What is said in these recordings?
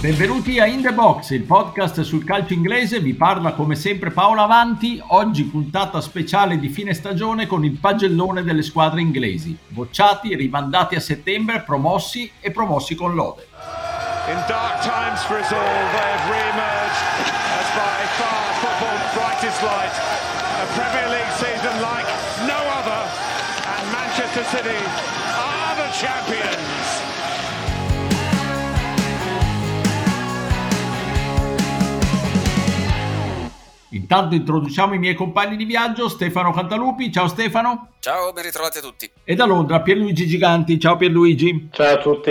Benvenuti a In The Box, il podcast sul calcio inglese. Vi parla come sempre Paolo Avanti. Oggi puntata speciale di fine stagione con il pagellone delle squadre inglesi. Bocciati, rimandati a settembre, promossi e promossi con lode. In dark times for us all, they have re-emerged as by far football's brightest light. A Premier League season like no other, and Manchester City are the champions. Intanto introduciamo i miei compagni di viaggio, Stefano Cantalupi. Ciao Stefano. Ciao, ben ritrovati a tutti. E da Londra Pierluigi Giganti. Ciao Pierluigi. Ciao a tutti.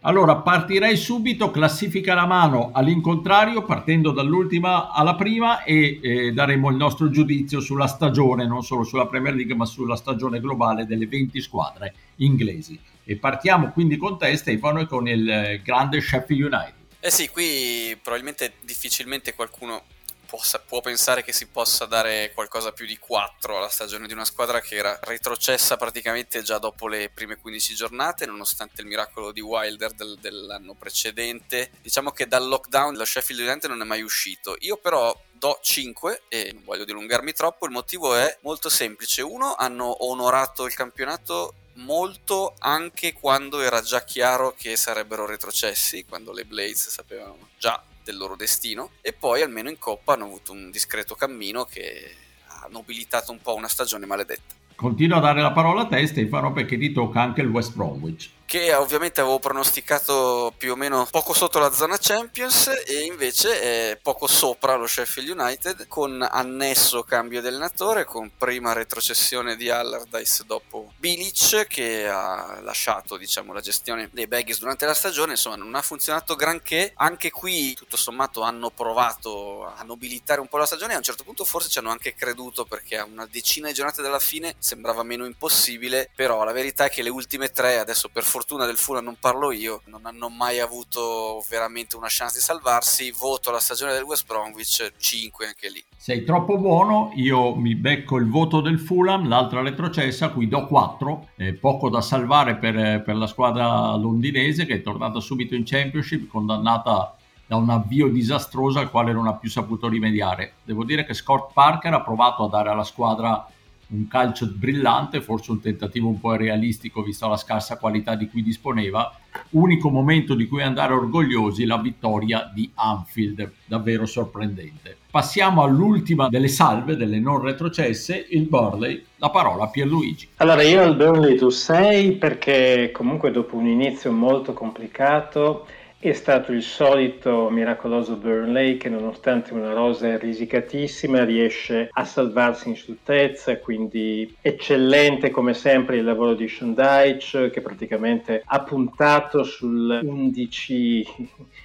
Allora, partirei subito, classifica la mano all'incontrario, partendo dall'ultima alla prima e eh, daremo il nostro giudizio sulla stagione, non solo sulla Premier League, ma sulla stagione globale delle 20 squadre inglesi. E partiamo quindi con te, Stefano, e con il eh, grande Sheffield United. Eh sì, qui probabilmente difficilmente qualcuno possa, può pensare che si possa dare qualcosa più di 4 alla stagione di una squadra che era retrocessa praticamente già dopo le prime 15 giornate, nonostante il miracolo di Wilder del, dell'anno precedente. Diciamo che dal lockdown lo Sheffield United non è mai uscito. Io però do 5 e non voglio dilungarmi troppo, il motivo è molto semplice. Uno, hanno onorato il campionato molto anche quando era già chiaro che sarebbero retrocessi, quando le Blades sapevano già del loro destino e poi almeno in Coppa hanno avuto un discreto cammino che ha nobilitato un po' una stagione maledetta. Continuo a dare la parola a te Stefano perché ti tocca anche il West Bromwich che ovviamente avevo pronosticato più o meno poco sotto la zona Champions e invece è poco sopra lo Sheffield United con annesso cambio di allenatore con prima retrocessione di Allardyce dopo Bilic che ha lasciato diciamo la gestione dei Baggies durante la stagione. Insomma non ha funzionato granché. Anche qui tutto sommato hanno provato a nobilitare un po' la stagione. E a un certo punto forse ci hanno anche creduto perché a una decina di giornate dalla fine sembrava meno impossibile. Però la verità è che le ultime tre adesso per fortuna fortuna del Fulham non parlo io, non hanno mai avuto veramente una chance di salvarsi, voto la stagione del West Bromwich 5 anche lì. Sei troppo buono, io mi becco il voto del Fulham, l'altra retrocessa, qui do 4, eh, poco da salvare per, per la squadra londinese che è tornata subito in Championship, condannata da un avvio disastroso al quale non ha più saputo rimediare. Devo dire che Scott Parker ha provato a dare alla squadra un calcio brillante, forse un tentativo un po' realistico vista la scarsa qualità di cui disponeva. Unico momento di cui andare orgogliosi, la vittoria di Anfield, davvero sorprendente. Passiamo all'ultima delle salve, delle non retrocesse, il Burley, la parola a Pierluigi. Allora io al Burnley tu sei perché comunque dopo un inizio molto complicato è stato il solito miracoloso Burnley che nonostante una rosa risicatissima riesce a salvarsi in scioltezza, quindi eccellente come sempre il lavoro di Sean Deitch che praticamente ha puntato sul 11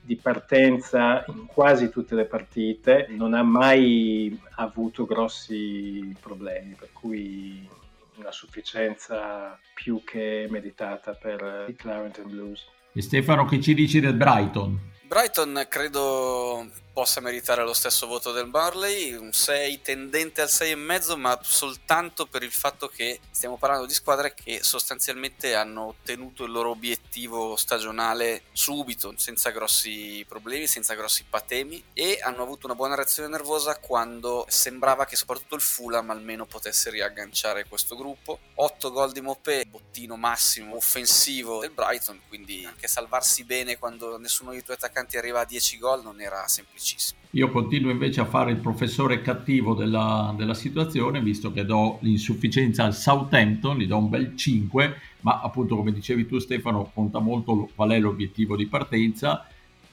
di partenza in quasi tutte le partite, non ha mai avuto grossi problemi, per cui una sufficienza più che meditata per i Clarendon Blues. E Stefano, che ci dici del Brighton? Brighton credo possa meritare lo stesso voto del Barley, un 6 tendente al 6,5, ma soltanto per il fatto che stiamo parlando di squadre che sostanzialmente hanno ottenuto il loro obiettivo stagionale subito, senza grossi problemi, senza grossi patemi e hanno avuto una buona reazione nervosa quando sembrava che soprattutto il Fulham almeno potesse riagganciare questo gruppo. 8 gol di Mopé, bottino massimo offensivo del Brighton, quindi anche salvarsi bene quando nessuno dei tuoi attaccanti arriva a 10 gol non era semplice semplicissimo. Io continuo invece a fare il professore cattivo della, della situazione, visto che do l'insufficienza al Southampton, gli do un bel 5, ma appunto come dicevi tu Stefano, conta molto qual è l'obiettivo di partenza.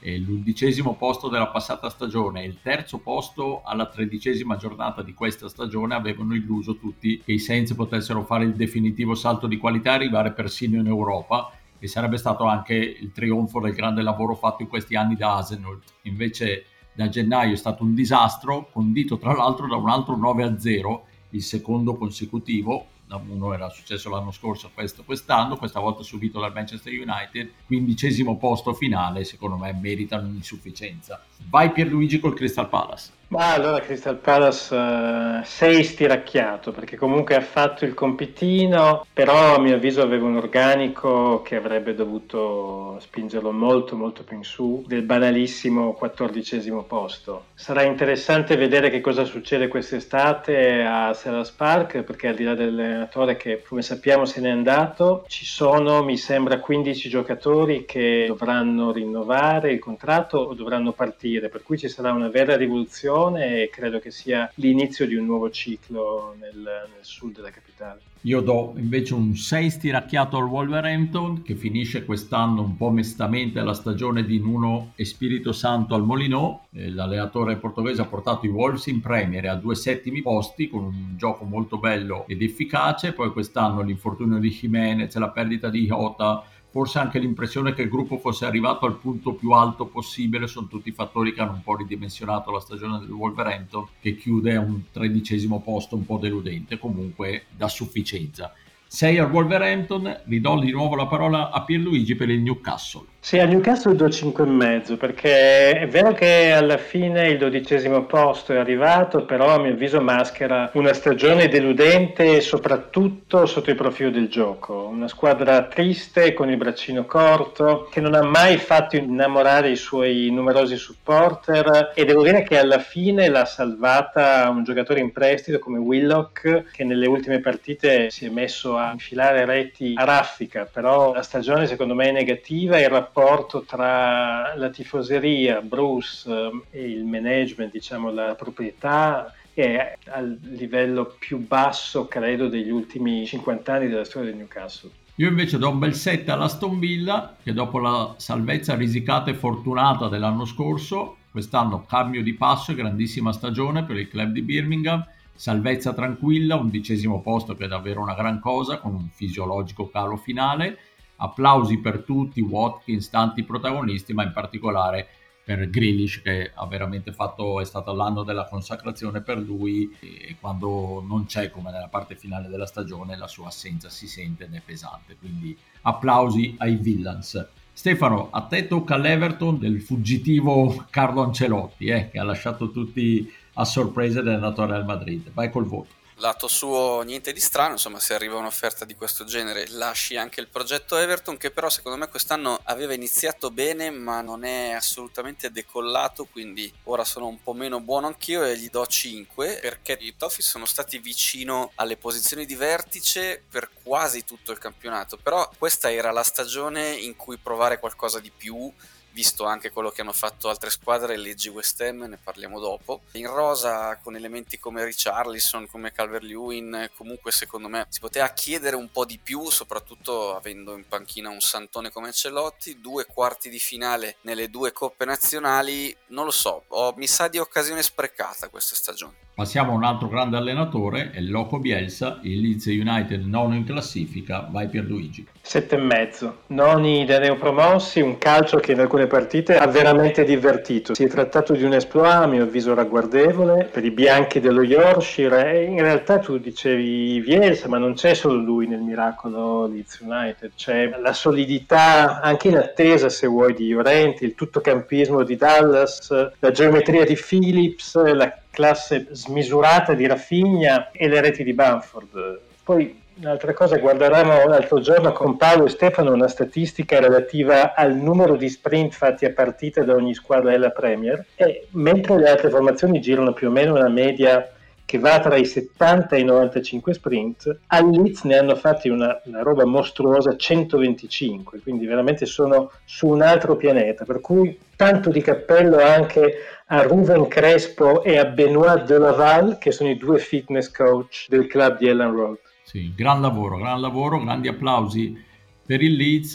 E l'undicesimo posto della passata stagione e il terzo posto alla tredicesima giornata di questa stagione avevano illuso tutti che i Saints potessero fare il definitivo salto di qualità e arrivare persino in Europa e sarebbe stato anche il trionfo del grande lavoro fatto in questi anni da Arsenal. Invece da gennaio è stato un disastro, condito tra l'altro da un altro 9-0, il secondo consecutivo, uno era successo l'anno scorso, questo quest'anno, questa volta subito dal Manchester United, quindicesimo posto finale, secondo me merita un'insufficienza. Vai Pierluigi col Crystal Palace. Ma allora Crystal Palace uh, sei stiracchiato perché comunque ha fatto il compitino, però a mio avviso aveva un organico che avrebbe dovuto spingerlo molto molto più in su del banalissimo quattordicesimo posto. Sarà interessante vedere che cosa succede quest'estate a Sellas Park perché al di là dell'allenatore che come sappiamo se n'è andato, ci sono mi sembra 15 giocatori che dovranno rinnovare il contratto o dovranno partire, per cui ci sarà una vera rivoluzione e credo che sia l'inizio di un nuovo ciclo nel, nel sud della capitale. Io do invece un 6 stiracchiato al Wolverhampton che finisce quest'anno un po' mestamente la stagione di Nuno e Spirito Santo al Molinò. L'allenatore portoghese ha portato i Wolves in Premier a due settimi posti con un gioco molto bello ed efficace. Poi quest'anno l'infortunio di Jimenez, la perdita di Jota, forse anche l'impressione che il gruppo fosse arrivato al punto più alto possibile, sono tutti fattori che hanno un po' ridimensionato la stagione del Wolverhampton che chiude a un tredicesimo posto un po' deludente, comunque da sufficienza. 6 al Wolverhampton, ridò di nuovo la parola a Pierluigi per il Newcastle. Sì, a Newcastle do 5,5 perché è vero che alla fine il dodicesimo posto è arrivato, però a mio avviso maschera una stagione deludente soprattutto sotto il profilo del gioco. Una squadra triste con il braccino corto che non ha mai fatto innamorare i suoi numerosi supporter e devo dire che alla fine l'ha salvata un giocatore in prestito come Willock che nelle ultime partite si è messo a infilare reti a raffica, però la stagione secondo me è negativa e il rapporto tra la tifoseria, Bruce ehm, e il management, diciamo la proprietà è al livello più basso, credo, degli ultimi 50 anni della storia del Newcastle. Io invece do un bel 7 all'Aston Villa, che dopo la salvezza risicata e fortunata dell'anno scorso, quest'anno cambio di passo e grandissima stagione per il club di Birmingham, salvezza tranquilla, undicesimo posto che è davvero una gran cosa, con un fisiologico calo finale, applausi per tutti, Watkins, tanti protagonisti, ma in particolare per Grealish che ha veramente fatto, è stato l'anno della consacrazione per lui e quando non c'è come nella parte finale della stagione la sua assenza si sente ed è pesante, quindi applausi ai Villans. Stefano, a te tocca l'Everton del fuggitivo Carlo Ancelotti eh, che ha lasciato tutti a sorpresa ed è andato al Real Madrid. Vai col voto lato suo niente di strano, insomma se arriva un'offerta di questo genere lasci anche il progetto Everton che però secondo me quest'anno aveva iniziato bene ma non è assolutamente decollato quindi ora sono un po' meno buono anch'io e gli do 5 perché i Toffees sono stati vicino alle posizioni di vertice per quasi tutto il campionato. Però questa era la stagione in cui provare qualcosa di più visto anche quello che hanno fatto altre squadre, leggi West Ham, ne parliamo dopo. In rosa con elementi come Richarlison, come Calvert-Lewin, comunque secondo me si poteva chiedere un po' di più, soprattutto avendo in panchina un santone come Celotti, due quarti di finale nelle due coppe nazionali, non lo so, ho, mi sa di occasione sprecata questa stagione. Passiamo a un altro grande allenatore, è Loco Bielsa, il Leeds United nono in classifica, vai per Luigi. Sette e mezzo, noni da neopromossi, un calcio che in alcune partite ha veramente divertito. Si è trattato di un esploit, a mio avviso ragguardevole, per i bianchi dello Yorkshire e in realtà tu dicevi Bielsa, ma non c'è solo lui nel miracolo Leeds United, c'è la solidità anche in attesa se vuoi di Llorente, il tuttocampismo di Dallas, la geometria di Phillips, la classe smisurata di Raffigna e le reti di Bamford. Poi Un'altra cosa, guardavamo l'altro giorno con Paolo e Stefano una statistica relativa al numero di sprint fatti a partita da ogni squadra della Premier e mentre le altre formazioni girano più o meno una media che va tra i 70 e i 95 sprint, al Leeds ne hanno fatti una, una, roba mostruosa 125, quindi veramente sono su un altro pianeta, per cui tanto di cappello anche a Ruven Crespo e a Benoit Delaval, che sono i due fitness coach del club di Ellen Road. Sì, gran lavoro, gran lavoro, grandi applausi per il Leeds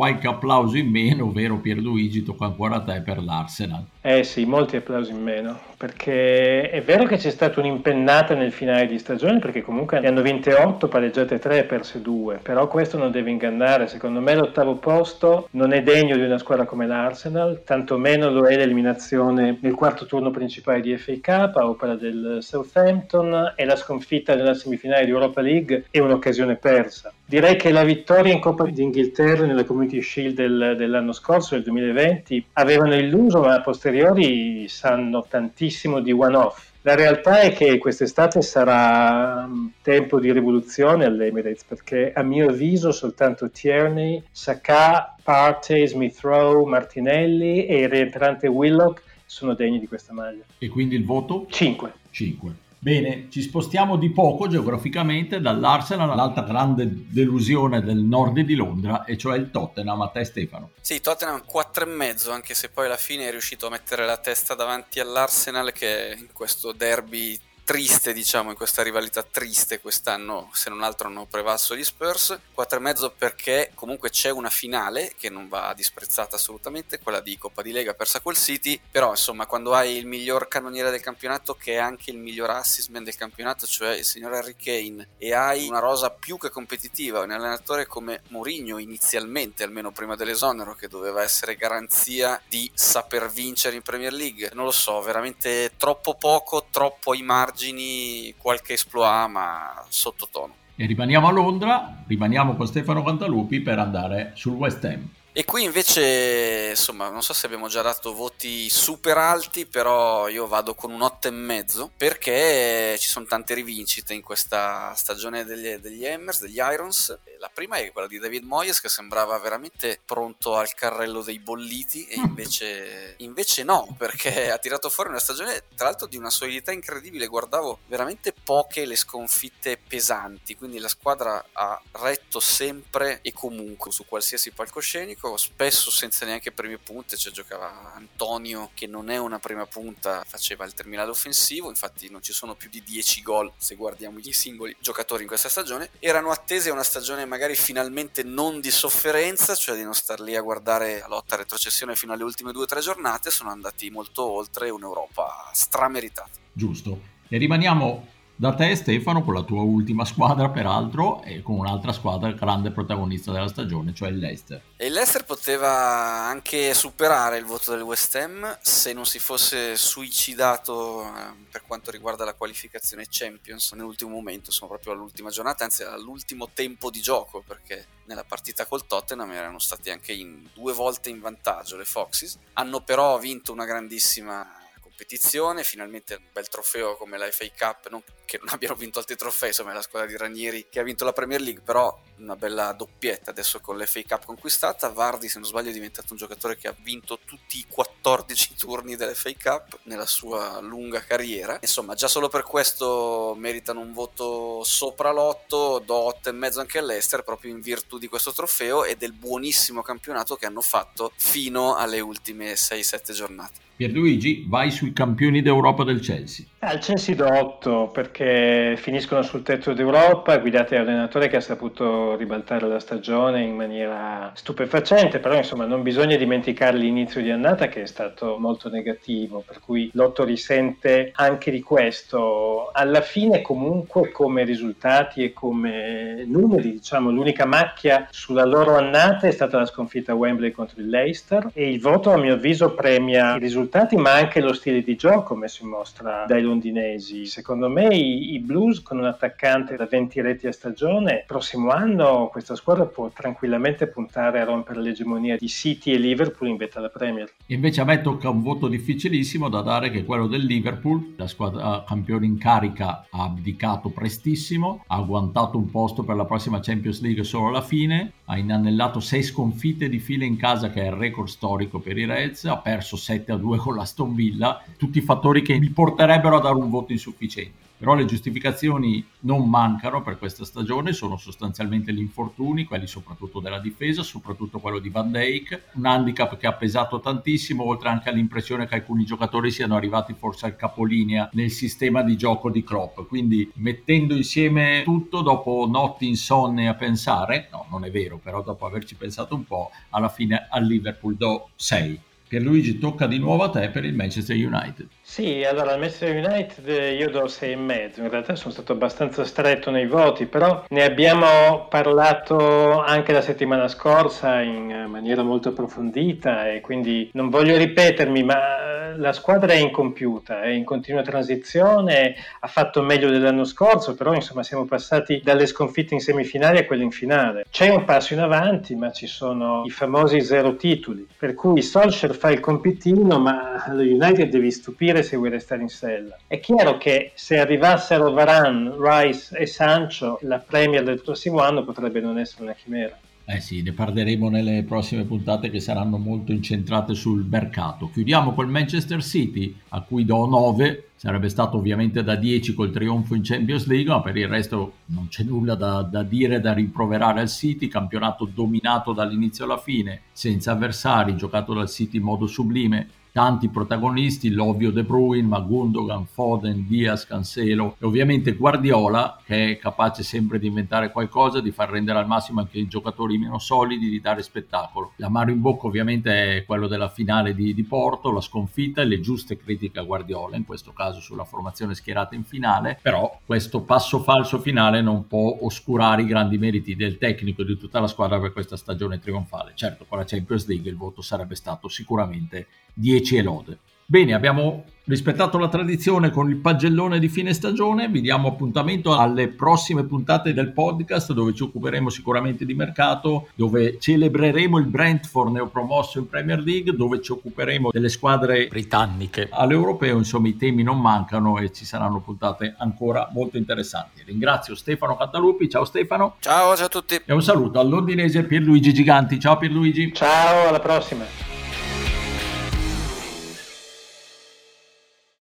qualche applauso in meno, ovvero Pierluigi, tocca ancora a te per l'Arsenal. Eh sì, molti applausi in meno, perché è vero che c'è stata un'impennata nel finale di stagione, perché comunque ne hanno vinte 8, pareggiate 3 e perse 2, però questo non deve ingannare, secondo me l'ottavo posto non è degno di una squadra come l'Arsenal, tantomeno lo è l'eliminazione nel quarto turno principale di FA Cup a opera del Southampton e la sconfitta nella semifinale di Europa League è un'occasione persa. Direi che la vittoria in Coppa d'Inghilterra nella Community Shield del, dell'anno scorso, del 2020, avevano illuso, ma a posteriori sanno tantissimo di one-off. La realtà è che quest'estate sarà tempo di rivoluzione all'Emirates perché a mio avviso soltanto Tierney, Saka, Partey, Smith Rowe, Martinelli e il rientrante Willock sono degni di questa maglia. E quindi il voto? 5. 5. Bene, ci spostiamo di poco geograficamente dall'Arsenal all'altra grande delusione del nord di Londra, e cioè il Tottenham. A te Stefano. Sì, Tottenham 4,5, anche se poi alla fine è riuscito a mettere la testa davanti all'Arsenal che in questo derby triste, diciamo, in questa rivalità triste quest'anno, se non altro hanno prevalso gli Spurs. 4,5 perché comunque c'è una finale che non va disprezzata assolutamente, quella di Coppa di Lega persa col City, però insomma quando hai il miglior cannoniere del campionato che è anche il miglior assistman del campionato, cioè il signor Harry Kane, e hai una rosa più che competitiva, un allenatore come Mourinho inizialmente, almeno prima dell'esonero, che doveva essere garanzia di saper vincere in Premier League, non lo so, veramente troppo poco, troppo ai margini immagini qualche esploit, ma sottotono. E rimaniamo a Londra, rimaniamo con Stefano Cantalupi per andare sul West Ham. E qui invece, insomma, non so se abbiamo già dato voti super alti, però io vado con un 8,5 perché ci sono tante rivincite in questa stagione degli, degli Hammers, degli Irons. La prima è quella di David Moyes che sembrava veramente pronto al carrello dei bolliti e invece, invece no, perché ha tirato fuori una stagione tra l'altro di una solidità incredibile. Guardavo veramente poche le sconfitte pesanti, quindi la squadra ha retto sempre e comunque su qualsiasi palcoscenico tecnico, spesso senza neanche primi punte, cioè giocava Antonio che non è una prima punta, faceva il terminale offensivo, infatti non ci sono più di 10 gol se guardiamo i singoli giocatori in questa stagione, erano attese una stagione magari finalmente non di sofferenza, cioè di non star lì a guardare la lotta a retrocessione fino alle ultime due o tre giornate, sono andati molto oltre un'Europa strameritata. Giusto. E rimaniamo da te Stefano con la tua ultima squadra peraltro e con un'altra squadra grande protagonista della stagione, cioè il Leicester. E il Leicester poteva anche superare il voto del West Ham se non si fosse suicidato eh, per quanto riguarda la qualificazione Champions nell'ultimo momento, insomma proprio all'ultima giornata, anzi all'ultimo tempo di gioco perché nella partita col Tottenham erano stati anche in, due volte in vantaggio le Foxes, hanno però vinto una grandissima competizione, finalmente un bel trofeo come la FA Cup, non che non abbiano vinto altri trofei, insomma è la squadra di Ranieri che ha vinto la Premier League, però una bella doppietta adesso con l'FA Cup conquistata, Vardi se non sbaglio è diventato un giocatore che ha vinto tutti i 14 turni dell'FA Cup nella sua lunga carriera, insomma già solo per questo meritano un voto sopra l'otto, do 8,5 anche all'Ester proprio in virtù di questo trofeo e del buonissimo campionato che hanno fatto fino alle ultime 6-7 giornate. Pierluigi, vai sui campioni d'Europa del Chelsea. Al Chelsea do 8 perché finiscono sul tetto d'Europa, guidati da allenatore che ha saputo ribaltare la stagione in maniera stupefacente, però insomma non bisogna dimenticare l'inizio di annata che è stato molto negativo, per cui l'Otto risente anche di questo. Alla fine comunque come risultati e come numeri, diciamo, l'unica macchia sulla loro annata è stata la sconfitta a Wembley contro il Leicester e il voto a mio avviso premia i risultati risultati, ma anche lo stile di gioco messo in mostra dai londinesi. Secondo me i, i Blues con un attaccante da 20 reti a stagione, prossimo anno questa squadra può tranquillamente puntare a rompere l'egemonia di City e Liverpool in vetta alla Premier. Invece a me tocca un voto difficilissimo da dare che è quello del Liverpool, la squadra campione in carica ha abdicato prestissimo, ha agguantato un posto per la prossima Champions League solo alla fine, ha inanellato 6 sconfitte di fila in casa che è il record storico per i Reds, ha perso 7 a 2 con l'Aston Villa, tutti fattori che mi porterebbero a dare un voto insufficiente. Però le giustificazioni non mancano per questa stagione, sono sostanzialmente gli infortuni, quelli soprattutto della difesa, soprattutto quello di Van Dijk, un handicap che ha pesato tantissimo, oltre anche all'impressione che alcuni giocatori siano arrivati forse al capolinea nel sistema di gioco di Klopp. Quindi mettendo insieme tutto, dopo notti insonne a pensare, no, non è vero, però dopo averci pensato un po', alla fine al Liverpool do 6. Pierluigi tocca di nuovo a te per il Manchester United. Sì, allora al Manchester United io do 6,5, in realtà sono stato abbastanza stretto nei voti, però ne abbiamo parlato anche la settimana scorsa in maniera molto approfondita e quindi non voglio ripetermi, ma la squadra è incompiuta, è in continua transizione, ha fatto meglio dell'anno scorso, però insomma siamo passati dalle sconfitte in semifinale a quelle in finale. C'è un passo in avanti, ma ci sono i famosi zero titoli, per cui Solskjaer fa il compitino, ma allo United devi stupire se vuoi restare in sella. È chiaro che se arrivassero Varane, Rice e Sancho, la Premier del prossimo anno potrebbe non essere una chimera. Eh sì, ne parleremo nelle prossime puntate che saranno molto incentrate sul mercato. Chiudiamo col Manchester City, a cui do 9, sarebbe stato ovviamente da 10 col trionfo in Champions League, ma per il resto non c'è nulla da, da dire, da rimproverare al City, campionato dominato dall'inizio alla fine, senza avversari, giocato dal City in modo sublime, tanti protagonisti, l'ovvio De Bruyne, ma Gundogan, Foden, Diaz, Cancelo e ovviamente Guardiola che è capace sempre di inventare qualcosa, di far rendere al massimo anche i giocatori meno solidi, di dare spettacolo. L'amaro in bocca ovviamente è quello della finale di, di Porto, la sconfitta e le giuste critiche a Guardiola, in questo caso sulla formazione schierata in finale, però questo passo falso finale non può oscurare i grandi meriti del tecnico e di tutta la squadra per questa stagione trionfale. Certo, con la Champions League il voto sarebbe stato sicuramente 10 e lode. Bene, abbiamo rispettato la tradizione con il pagellone di fine stagione, vi diamo appuntamento alle prossime puntate del podcast dove ci occuperemo sicuramente di mercato, dove celebreremo il Brentford neopromosso in Premier League, dove ci occuperemo delle squadre britanniche all'europeo, insomma i temi non mancano e ci saranno puntate ancora molto interessanti. Ringrazio Stefano Cantalupi, ciao Stefano. Ciao, ciao a tutti. E un saluto al londinese Pierluigi Giganti, ciao Pierluigi. Ciao, alla prossima.